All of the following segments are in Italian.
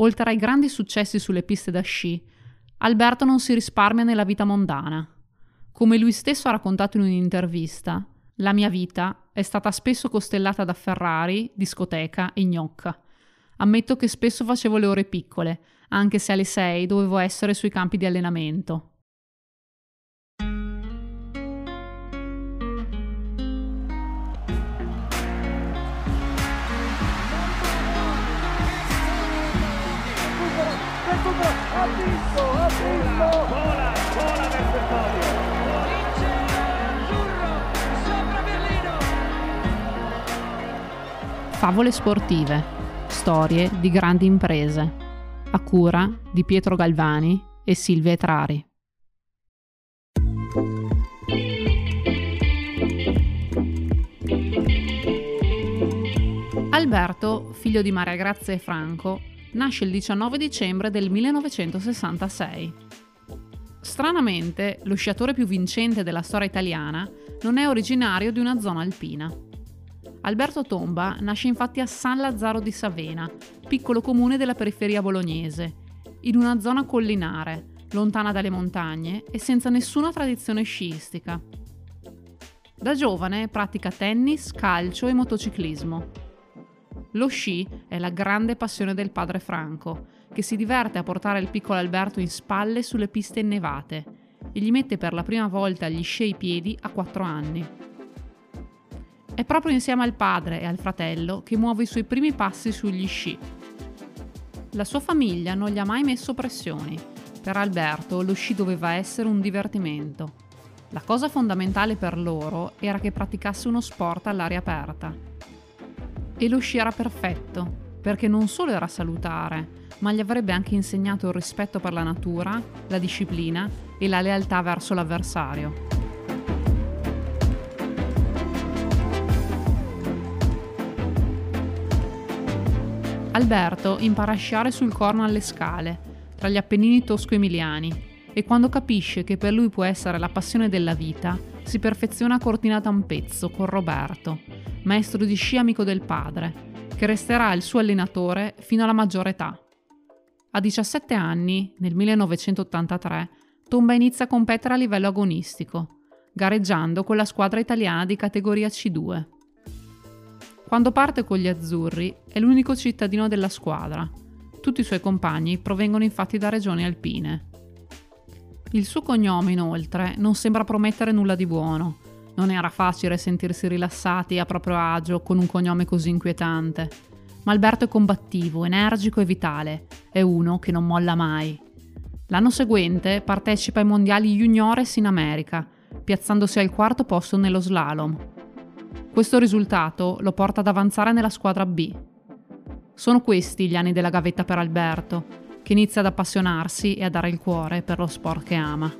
oltre ai grandi successi sulle piste da sci, Alberto non si risparmia nella vita mondana. Come lui stesso ha raccontato in un'intervista, la mia vita è stata spesso costellata da Ferrari, discoteca e gnocca. Ammetto che spesso facevo le ore piccole, anche se alle 6 dovevo essere sui campi di allenamento. Favole sportive, storie di grandi imprese, a cura di Pietro Galvani e Silvia Etrari. Alberto, figlio di Maria Grazia e Franco, nasce il 19 dicembre del 1966. Stranamente, lo sciatore più vincente della storia italiana non è originario di una zona alpina. Alberto Tomba nasce infatti a San Lazzaro di Savena, piccolo comune della periferia bolognese, in una zona collinare, lontana dalle montagne e senza nessuna tradizione sciistica. Da giovane pratica tennis, calcio e motociclismo. Lo sci è la grande passione del padre Franco, che si diverte a portare il piccolo Alberto in spalle sulle piste innevate e gli mette per la prima volta gli sci ai piedi a 4 anni. È proprio insieme al padre e al fratello che muove i suoi primi passi sugli sci. La sua famiglia non gli ha mai messo pressioni. Per Alberto lo sci doveva essere un divertimento. La cosa fondamentale per loro era che praticasse uno sport all'aria aperta e lo sci era perfetto, perché non solo era salutare, ma gli avrebbe anche insegnato il rispetto per la natura, la disciplina e la lealtà verso l'avversario. Alberto impara a sciare sul corno alle scale, tra gli Appennini tosco-emiliani, e quando capisce che per lui può essere la passione della vita, si perfeziona a Cortina d'Ampezzo con Roberto, maestro di sci amico del padre, che resterà il suo allenatore fino alla maggiore età. A 17 anni, nel 1983, Tomba inizia a competere a livello agonistico, gareggiando con la squadra italiana di categoria C2. Quando parte con gli azzurri è l'unico cittadino della squadra. Tutti i suoi compagni provengono infatti da regioni alpine. Il suo cognome, inoltre, non sembra promettere nulla di buono, non era facile sentirsi rilassati a proprio agio con un cognome così inquietante. Ma Alberto è combattivo, energico e vitale. È uno che non molla mai. L'anno seguente partecipa ai mondiali juniores in America, piazzandosi al quarto posto nello slalom. Questo risultato lo porta ad avanzare nella squadra B. Sono questi gli anni della gavetta per Alberto, che inizia ad appassionarsi e a dare il cuore per lo sport che ama.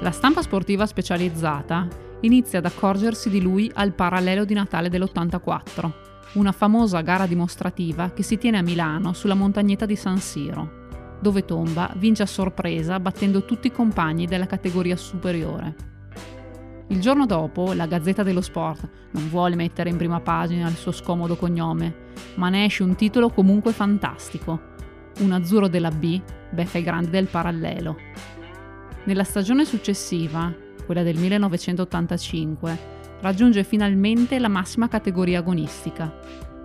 La stampa sportiva specializzata inizia ad accorgersi di lui al parallelo di Natale dell'84, una famosa gara dimostrativa che si tiene a Milano sulla montagnetta di San Siro, dove Tomba vince a sorpresa battendo tutti i compagni della categoria superiore. Il giorno dopo, la Gazzetta dello Sport non vuole mettere in prima pagina il suo scomodo cognome, ma ne esce un titolo comunque fantastico. Un azzurro della B beffa i grandi del parallelo. Nella stagione successiva, quella del 1985, raggiunge finalmente la massima categoria agonistica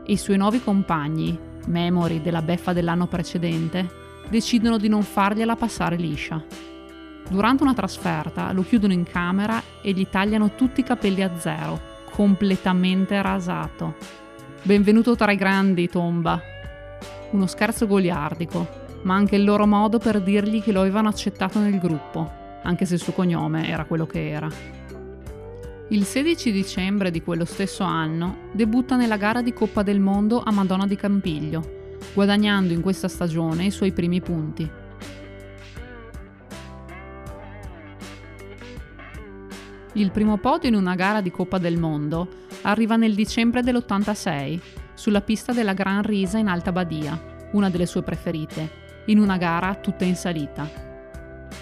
e i suoi nuovi compagni, memori della beffa dell'anno precedente, decidono di non fargliela passare liscia. Durante una trasferta lo chiudono in camera e gli tagliano tutti i capelli a zero, completamente rasato. Benvenuto tra i grandi, Tomba. Uno scherzo goliardico, ma anche il loro modo per dirgli che lo avevano accettato nel gruppo, anche se il suo cognome era quello che era. Il 16 dicembre di quello stesso anno debutta nella gara di Coppa del Mondo a Madonna di Campiglio, guadagnando in questa stagione i suoi primi punti. Il primo podio in una gara di Coppa del Mondo arriva nel dicembre dell'86, sulla pista della Gran Risa in Alta Badia, una delle sue preferite, in una gara tutta in salita.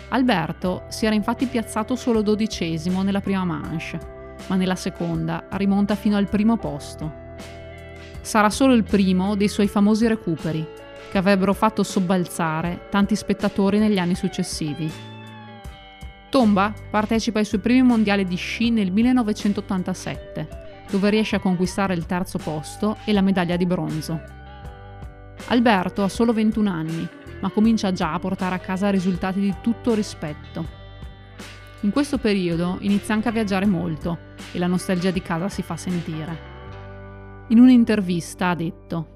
Alberto si era infatti piazzato solo dodicesimo nella prima manche, ma nella seconda rimonta fino al primo posto. Sarà solo il primo dei suoi famosi recuperi, che avrebbero fatto sobbalzare tanti spettatori negli anni successivi. Tomba partecipa ai suoi primi mondiali di sci nel 1987, dove riesce a conquistare il terzo posto e la medaglia di bronzo. Alberto ha solo 21 anni, ma comincia già a portare a casa risultati di tutto rispetto. In questo periodo inizia anche a viaggiare molto e la nostalgia di casa si fa sentire. In un'intervista ha detto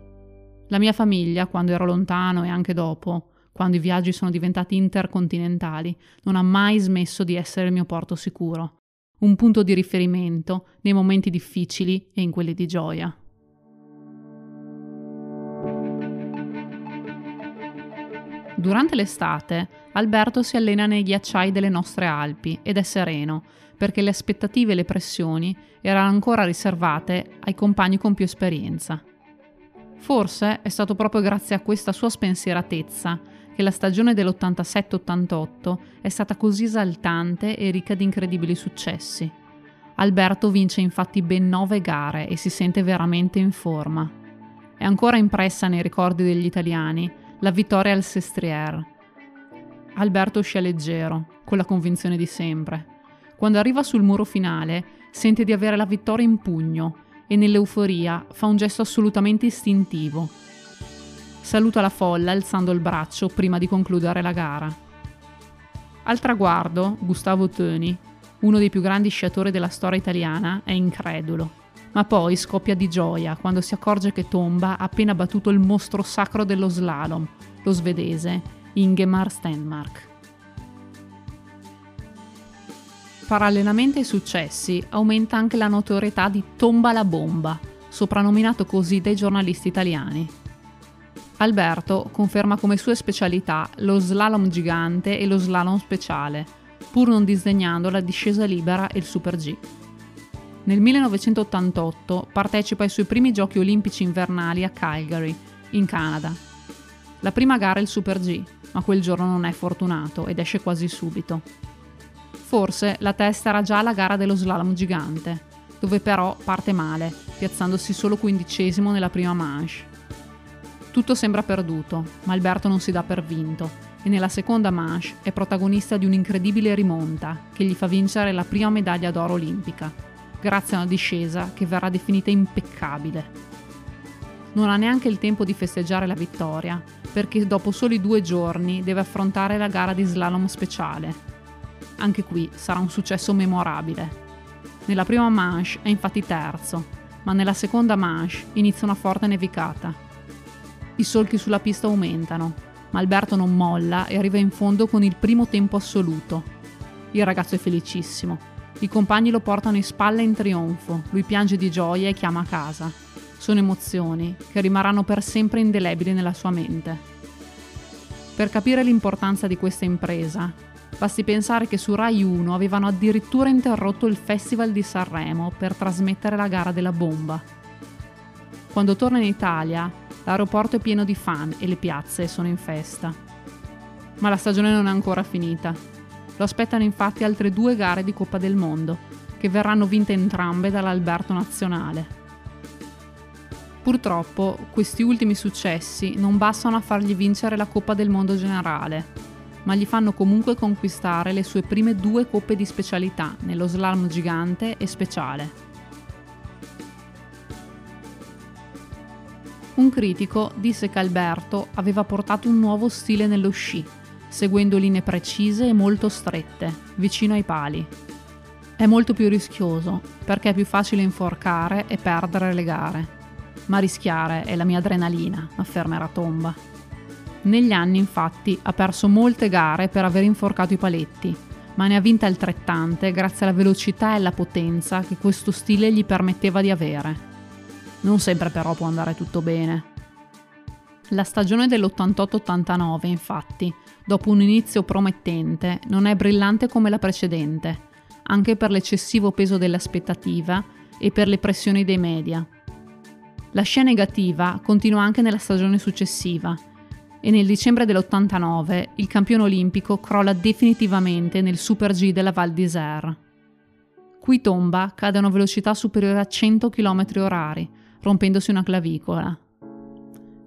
La mia famiglia, quando ero lontano e anche dopo, quando i viaggi sono diventati intercontinentali, non ha mai smesso di essere il mio porto sicuro, un punto di riferimento nei momenti difficili e in quelli di gioia. Durante l'estate, Alberto si allena nei ghiacciai delle nostre Alpi ed è sereno, perché le aspettative e le pressioni erano ancora riservate ai compagni con più esperienza. Forse è stato proprio grazie a questa sua spensieratezza che la stagione dell'87-88 è stata così esaltante e ricca di incredibili successi. Alberto vince infatti ben nove gare e si sente veramente in forma. È ancora impressa nei ricordi degli italiani la vittoria al Sestriere. Alberto scia leggero, con la convinzione di sempre. Quando arriva sul muro finale, sente di avere la vittoria in pugno e nell'euforia fa un gesto assolutamente istintivo, saluta la folla alzando il braccio prima di concludere la gara. Al traguardo, Gustavo Töni, uno dei più grandi sciatori della storia italiana, è incredulo, ma poi scoppia di gioia quando si accorge che Tomba ha appena battuto il mostro sacro dello slalom, lo svedese Ingemar Stenmark. Parallelamente ai successi, aumenta anche la notorietà di Tomba la Bomba, soprannominato così dai giornalisti italiani. Alberto conferma come sue specialità lo slalom gigante e lo slalom speciale, pur non disdegnando la discesa libera e il Super G. Nel 1988 partecipa ai suoi primi giochi olimpici invernali a Calgary, in Canada. La prima gara è il Super G, ma quel giorno non è fortunato ed esce quasi subito. Forse la testa era già alla gara dello slalom gigante, dove però parte male, piazzandosi solo quindicesimo nella prima manche. Tutto sembra perduto, ma Alberto non si dà per vinto e nella seconda manche è protagonista di un'incredibile rimonta che gli fa vincere la prima medaglia d'oro olimpica, grazie a una discesa che verrà definita impeccabile. Non ha neanche il tempo di festeggiare la vittoria, perché dopo soli due giorni deve affrontare la gara di slalom speciale. Anche qui sarà un successo memorabile. Nella prima manche è infatti terzo, ma nella seconda manche inizia una forte nevicata i solchi sulla pista aumentano, ma Alberto non molla e arriva in fondo con il primo tempo assoluto. Il ragazzo è felicissimo. I compagni lo portano in spalla in trionfo, lui piange di gioia e chiama a casa. Sono emozioni che rimarranno per sempre indelebili nella sua mente. Per capire l'importanza di questa impresa, basti pensare che su Rai 1 avevano addirittura interrotto il Festival di Sanremo per trasmettere la gara della bomba. Quando torna in Italia, L'aeroporto è pieno di fan e le piazze sono in festa. Ma la stagione non è ancora finita. Lo aspettano infatti altre due gare di Coppa del Mondo, che verranno vinte entrambe dall'Alberto Nazionale. Purtroppo questi ultimi successi non bastano a fargli vincere la Coppa del Mondo generale, ma gli fanno comunque conquistare le sue prime due coppe di specialità nello slalom gigante e speciale. Un critico disse che Alberto aveva portato un nuovo stile nello sci, seguendo linee precise e molto strette, vicino ai pali. È molto più rischioso, perché è più facile inforcare e perdere le gare. Ma rischiare è la mia adrenalina, affermerà Tomba. Negli anni, infatti, ha perso molte gare per aver inforcato i paletti, ma ne ha vinte altrettante grazie alla velocità e alla potenza che questo stile gli permetteva di avere. Non sempre però può andare tutto bene. La stagione dell'88-89, infatti, dopo un inizio promettente, non è brillante come la precedente, anche per l'eccessivo peso dell'aspettativa e per le pressioni dei media. La scia negativa continua anche nella stagione successiva e nel dicembre dell'89 il campione olimpico crolla definitivamente nel Super G della Val d'Isère. Qui tomba cade a una velocità superiore a 100 km h rompendosi una clavicola.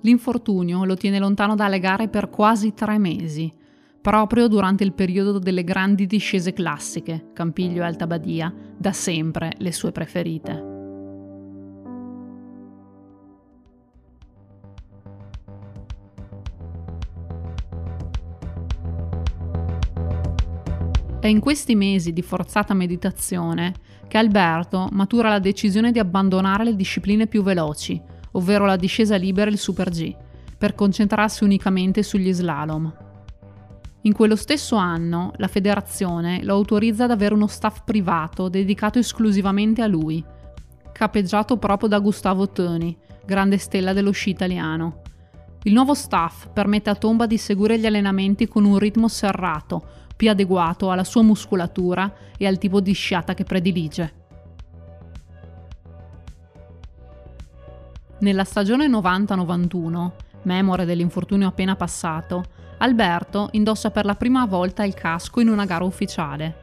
L'infortunio lo tiene lontano dalle gare per quasi tre mesi, proprio durante il periodo delle grandi discese classiche, Campiglio e Alta Badia, da sempre le sue preferite. È in questi mesi di forzata meditazione che Alberto matura la decisione di abbandonare le discipline più veloci, ovvero la discesa libera e il Super G, per concentrarsi unicamente sugli slalom. In quello stesso anno la federazione lo autorizza ad avere uno staff privato dedicato esclusivamente a lui, capeggiato proprio da Gustavo Toni, grande stella dello sci italiano. Il nuovo staff permette a Tomba di seguire gli allenamenti con un ritmo serrato, più adeguato alla sua muscolatura e al tipo di sciata che predilige. Nella stagione 90-91, memore dell'infortunio appena passato, Alberto indossa per la prima volta il casco in una gara ufficiale.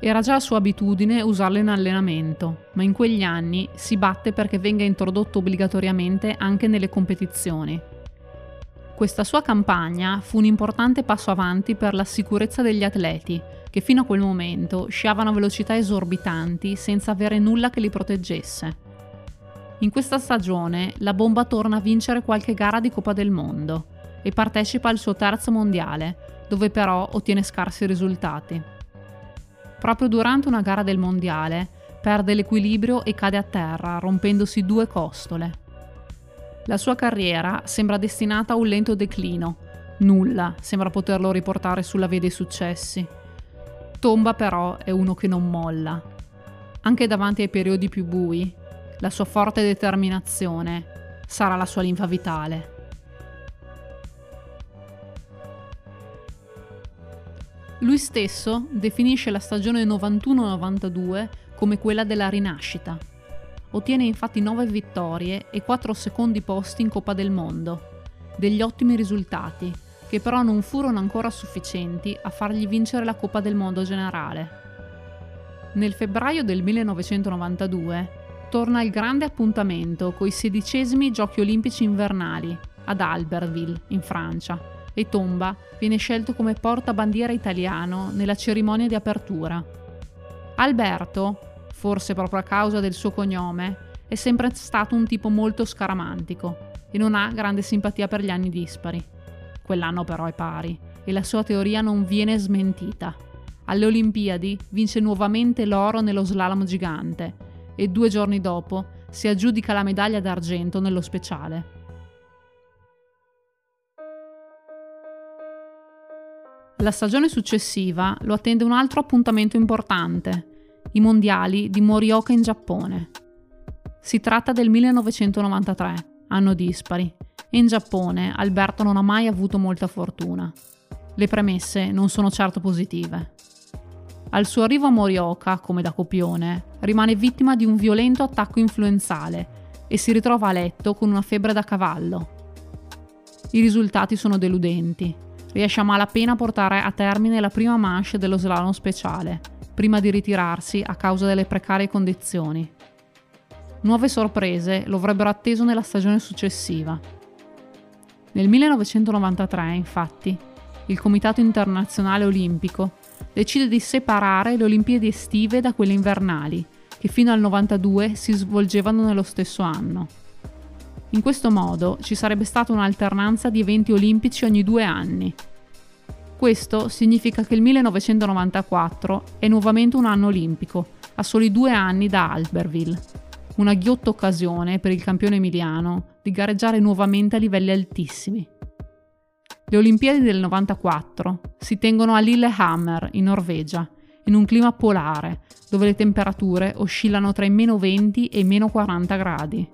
Era già sua abitudine usarlo in allenamento, ma in quegli anni si batte perché venga introdotto obbligatoriamente anche nelle competizioni. Questa sua campagna fu un importante passo avanti per la sicurezza degli atleti, che fino a quel momento sciavano a velocità esorbitanti senza avere nulla che li proteggesse. In questa stagione la bomba torna a vincere qualche gara di Coppa del Mondo e partecipa al suo terzo mondiale, dove però ottiene scarsi risultati. Proprio durante una gara del mondiale perde l'equilibrio e cade a terra, rompendosi due costole. La sua carriera sembra destinata a un lento declino. Nulla sembra poterlo riportare sulla via dei successi. Tomba però è uno che non molla. Anche davanti ai periodi più bui, la sua forte determinazione sarà la sua linfa vitale. Lui stesso definisce la stagione 91-92 come quella della rinascita Ottiene infatti 9 vittorie e 4 secondi posti in Coppa del Mondo, degli ottimi risultati, che però non furono ancora sufficienti a fargli vincere la Coppa del Mondo generale. Nel febbraio del 1992 torna il grande appuntamento coi sedicesimi Giochi Olimpici invernali ad Albertville, in Francia, e Tomba viene scelto come portabandiera italiano nella cerimonia di apertura. Alberto forse proprio a causa del suo cognome, è sempre stato un tipo molto scaramantico e non ha grande simpatia per gli anni dispari. Quell'anno però è pari e la sua teoria non viene smentita. Alle Olimpiadi vince nuovamente l'oro nello slalom gigante e due giorni dopo si aggiudica la medaglia d'argento nello speciale. La stagione successiva lo attende un altro appuntamento importante, i mondiali di Morioka in Giappone. Si tratta del 1993, anno dispari, e in Giappone Alberto non ha mai avuto molta fortuna. Le premesse non sono certo positive. Al suo arrivo a Morioka, come da copione, rimane vittima di un violento attacco influenzale e si ritrova a letto con una febbre da cavallo. I risultati sono deludenti. Riesce a malapena a portare a termine la prima manche dello slalom speciale, prima di ritirarsi a causa delle precarie condizioni. Nuove sorprese lo avrebbero atteso nella stagione successiva. Nel 1993, infatti, il Comitato Internazionale Olimpico decide di separare le Olimpiadi estive da quelle invernali, che fino al 92 si svolgevano nello stesso anno. In questo modo ci sarebbe stata un'alternanza di eventi olimpici ogni due anni, questo significa che il 1994 è nuovamente un anno olimpico, a soli due anni da Albertville. Una ghiotta occasione per il campione emiliano di gareggiare nuovamente a livelli altissimi. Le Olimpiadi del 94 si tengono a Lillehammer, in Norvegia, in un clima polare, dove le temperature oscillano tra i meno 20 e i meno 40 gradi.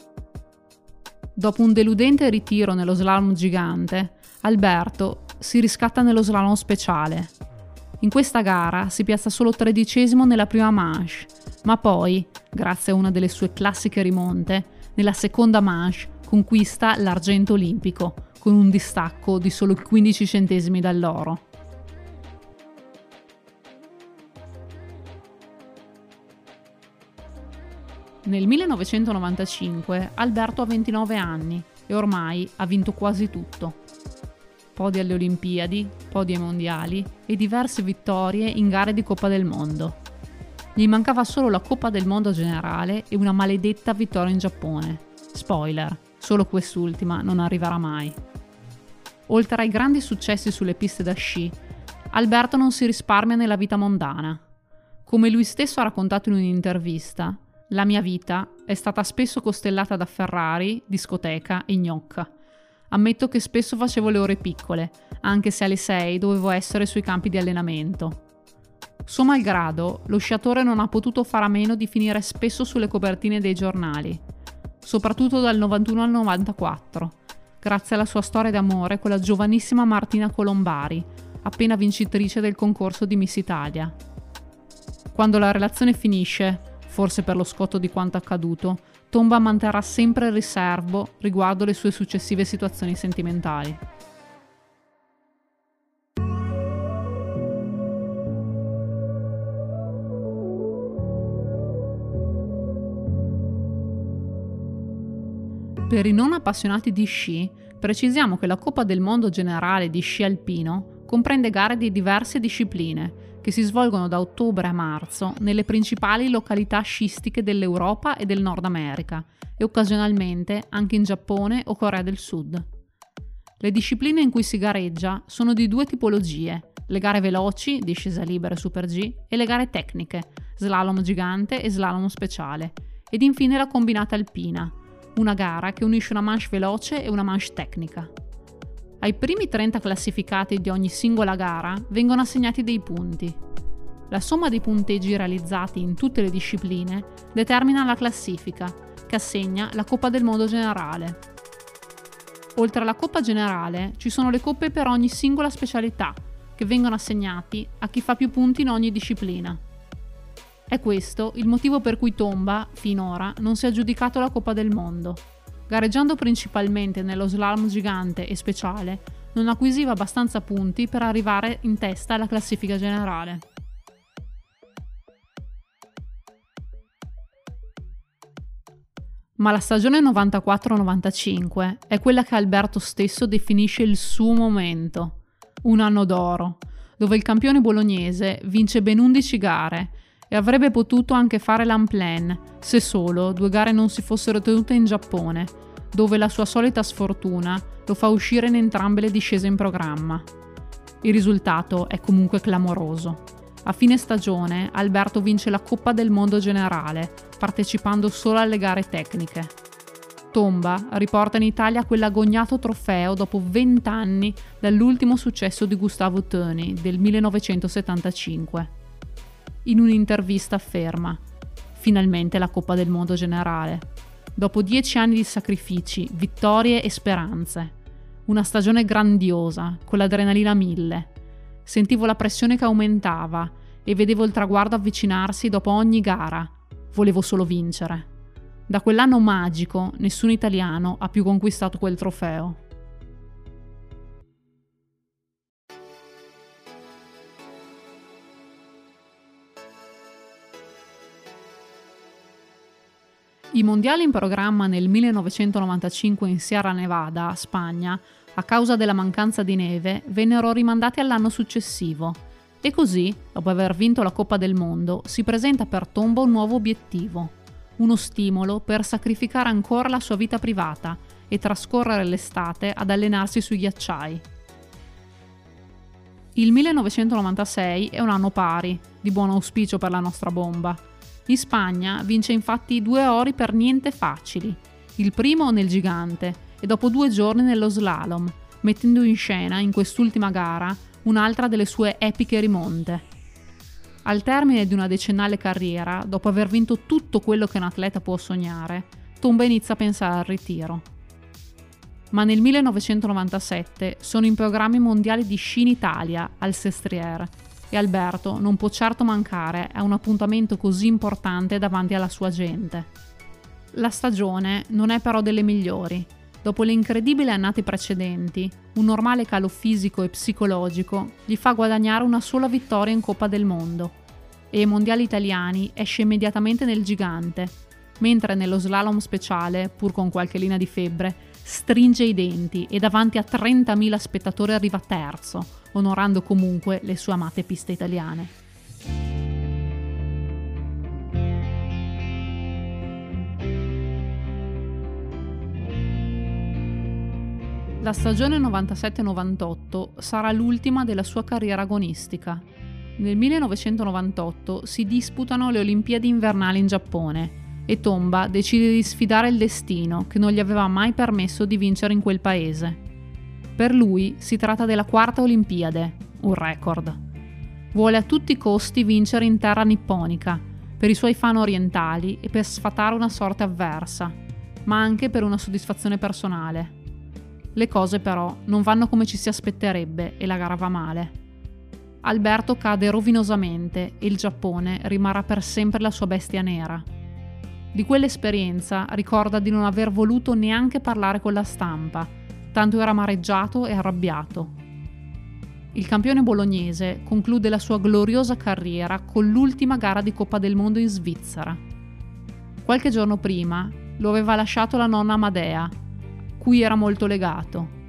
Dopo un deludente ritiro nello slalom gigante, Alberto si riscatta nello slalom speciale. In questa gara si piazza solo tredicesimo nella prima manche, ma poi, grazie a una delle sue classiche rimonte, nella seconda manche conquista l'argento olimpico con un distacco di solo 15 centesimi dall'oro. Nel 1995 Alberto ha 29 anni e ormai ha vinto quasi tutto. Podi alle Olimpiadi, podi ai mondiali e diverse vittorie in gare di Coppa del Mondo. Gli mancava solo la Coppa del Mondo generale e una maledetta vittoria in Giappone. Spoiler, solo quest'ultima non arriverà mai. Oltre ai grandi successi sulle piste da sci, Alberto non si risparmia nella vita mondana. Come lui stesso ha raccontato in un'intervista, la mia vita è stata spesso costellata da Ferrari, discoteca e gnocca. Ammetto che spesso facevo le ore piccole, anche se alle 6 dovevo essere sui campi di allenamento. Suo malgrado, lo sciatore non ha potuto fare a meno di finire spesso sulle copertine dei giornali, soprattutto dal 91 al 94, grazie alla sua storia d'amore con la giovanissima Martina Colombari, appena vincitrice del concorso di Miss Italia. Quando la relazione finisce, forse per lo scotto di quanto accaduto, Tomba manterrà sempre riservo riguardo le sue successive situazioni sentimentali. Per i non appassionati di sci, precisiamo che la Coppa del Mondo generale di sci alpino comprende gare di diverse discipline, che si svolgono da ottobre a marzo nelle principali località scistiche dell'Europa e del Nord America e occasionalmente anche in Giappone o Corea del Sud. Le discipline in cui si gareggia sono di due tipologie, le gare veloci, discesa libera e super G, e le gare tecniche, slalom gigante e slalom speciale, ed infine la combinata alpina, una gara che unisce una manche veloce e una manche tecnica. Ai primi 30 classificati di ogni singola gara vengono assegnati dei punti. La somma dei punteggi realizzati in tutte le discipline determina la classifica, che assegna la Coppa del Mondo generale. Oltre alla Coppa generale ci sono le coppe per ogni singola specialità, che vengono assegnati a chi fa più punti in ogni disciplina. È questo il motivo per cui Tomba, finora, non si è aggiudicato la Coppa del Mondo. Gareggiando principalmente nello slalom gigante e speciale, non acquisiva abbastanza punti per arrivare in testa alla classifica generale. Ma la stagione 94-95 è quella che Alberto stesso definisce il suo momento, un anno d'oro, dove il campione bolognese vince ben 11 gare e avrebbe potuto anche fare l'Amplen se solo due gare non si fossero tenute in Giappone, dove la sua solita sfortuna lo fa uscire in entrambe le discese in programma. Il risultato è comunque clamoroso. A fine stagione Alberto vince la Coppa del Mondo generale, partecipando solo alle gare tecniche. Tomba riporta in Italia quell'agognato trofeo dopo 20 anni dall'ultimo successo di Gustavo Töni del 1975 in un'intervista afferma Finalmente la Coppa del Mondo generale. Dopo dieci anni di sacrifici, vittorie e speranze. Una stagione grandiosa, con l'adrenalina mille. Sentivo la pressione che aumentava e vedevo il traguardo avvicinarsi dopo ogni gara. Volevo solo vincere. Da quell'anno magico nessun italiano ha più conquistato quel trofeo. I mondiali in programma nel 1995 in Sierra Nevada, Spagna, a causa della mancanza di neve, vennero rimandati all'anno successivo. E così, dopo aver vinto la Coppa del Mondo, si presenta per Tomba un nuovo obiettivo, uno stimolo per sacrificare ancora la sua vita privata e trascorrere l'estate ad allenarsi sui ghiacciai. Il 1996 è un anno pari, di buon auspicio per la nostra bomba, in Spagna vince infatti due ori per niente facili, il primo nel gigante e dopo due giorni nello slalom, mettendo in scena in quest'ultima gara un'altra delle sue epiche rimonte. Al termine di una decennale carriera, dopo aver vinto tutto quello che un atleta può sognare, Tomba inizia a pensare al ritiro. Ma nel 1997 sono in programmi mondiali di sci in Italia al Sestriere e Alberto non può certo mancare a un appuntamento così importante davanti alla sua gente. La stagione non è però delle migliori dopo le incredibili annate precedenti, un normale calo fisico e psicologico gli fa guadagnare una sola vittoria in Coppa del Mondo e ai mondiali italiani esce immediatamente nel gigante, mentre nello slalom speciale, pur con qualche linea di febbre, stringe i denti e davanti a 30.000 spettatori arriva terzo, onorando comunque le sue amate piste italiane. La stagione 97-98 sarà l'ultima della sua carriera agonistica. Nel 1998 si disputano le Olimpiadi invernali in Giappone e Tomba decide di sfidare il destino che non gli aveva mai permesso di vincere in quel paese. Per lui si tratta della quarta Olimpiade, un record. Vuole a tutti i costi vincere in terra nipponica, per i suoi fan orientali e per sfatare una sorte avversa, ma anche per una soddisfazione personale. Le cose però non vanno come ci si aspetterebbe e la gara va male. Alberto cade rovinosamente e il Giappone rimarrà per sempre la sua bestia nera. Di quell'esperienza ricorda di non aver voluto neanche parlare con la stampa, tanto era amareggiato e arrabbiato. Il campione bolognese conclude la sua gloriosa carriera con l'ultima gara di Coppa del Mondo in Svizzera. Qualche giorno prima lo aveva lasciato la nonna Amadea, cui era molto legato.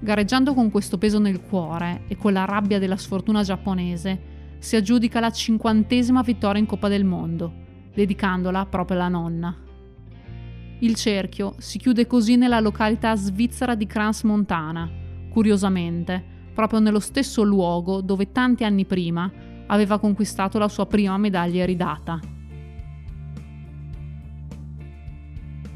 Gareggiando con questo peso nel cuore e con la rabbia della sfortuna giapponese, si aggiudica la cinquantesima vittoria in Coppa del Mondo, dedicandola proprio alla nonna. Il cerchio si chiude così nella località svizzera di Crans Montana, curiosamente, proprio nello stesso luogo dove tanti anni prima aveva conquistato la sua prima medaglia iridata.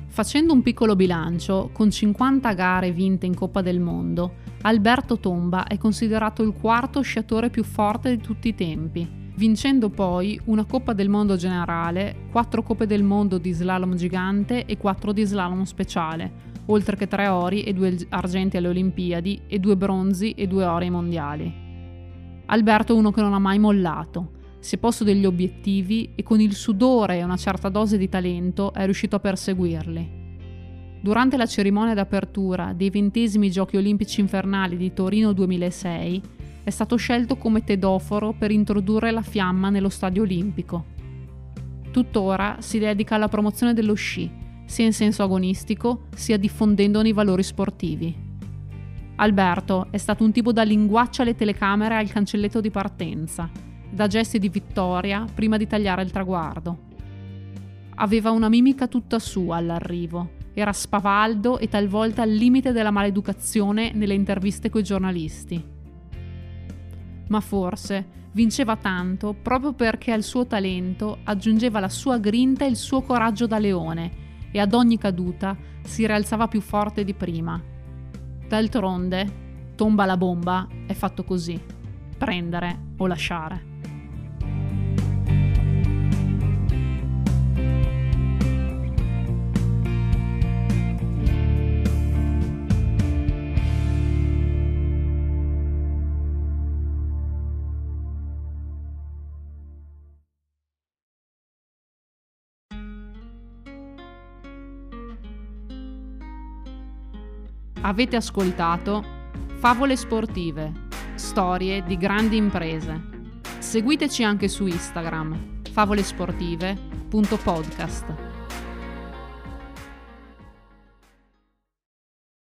Facendo un piccolo bilancio, con 50 gare vinte in Coppa del Mondo, Alberto Tomba è considerato il quarto sciatore più forte di tutti i tempi, vincendo poi una Coppa del Mondo generale, quattro Coppe del Mondo di slalom gigante e quattro di slalom speciale, oltre che tre ori e due argenti alle Olimpiadi e due bronzi e due ori ai mondiali. Alberto è uno che non ha mai mollato, si è posto degli obiettivi e con il sudore e una certa dose di talento è riuscito a perseguirli. Durante la cerimonia d'apertura dei ventesimi Giochi olimpici invernali di Torino 2006 è stato scelto come tedoforo per introdurre la fiamma nello stadio olimpico. Tuttora si dedica alla promozione dello sci, sia in senso agonistico sia diffondendone i valori sportivi. Alberto è stato un tipo da linguaccia alle telecamere al cancelletto di partenza, da gesti di vittoria prima di tagliare il traguardo. Aveva una mimica tutta sua all'arrivo, era spavaldo e talvolta al limite della maleducazione nelle interviste coi giornalisti. Ma forse vinceva tanto proprio perché al suo talento aggiungeva la sua grinta e il suo coraggio da leone e ad ogni caduta si rialzava più forte di prima. D'altronde, tomba la bomba è fatto così, prendere o lasciare. Avete ascoltato Favole sportive, storie di grandi imprese. Seguiteci anche su Instagram, favolesportive.podcast.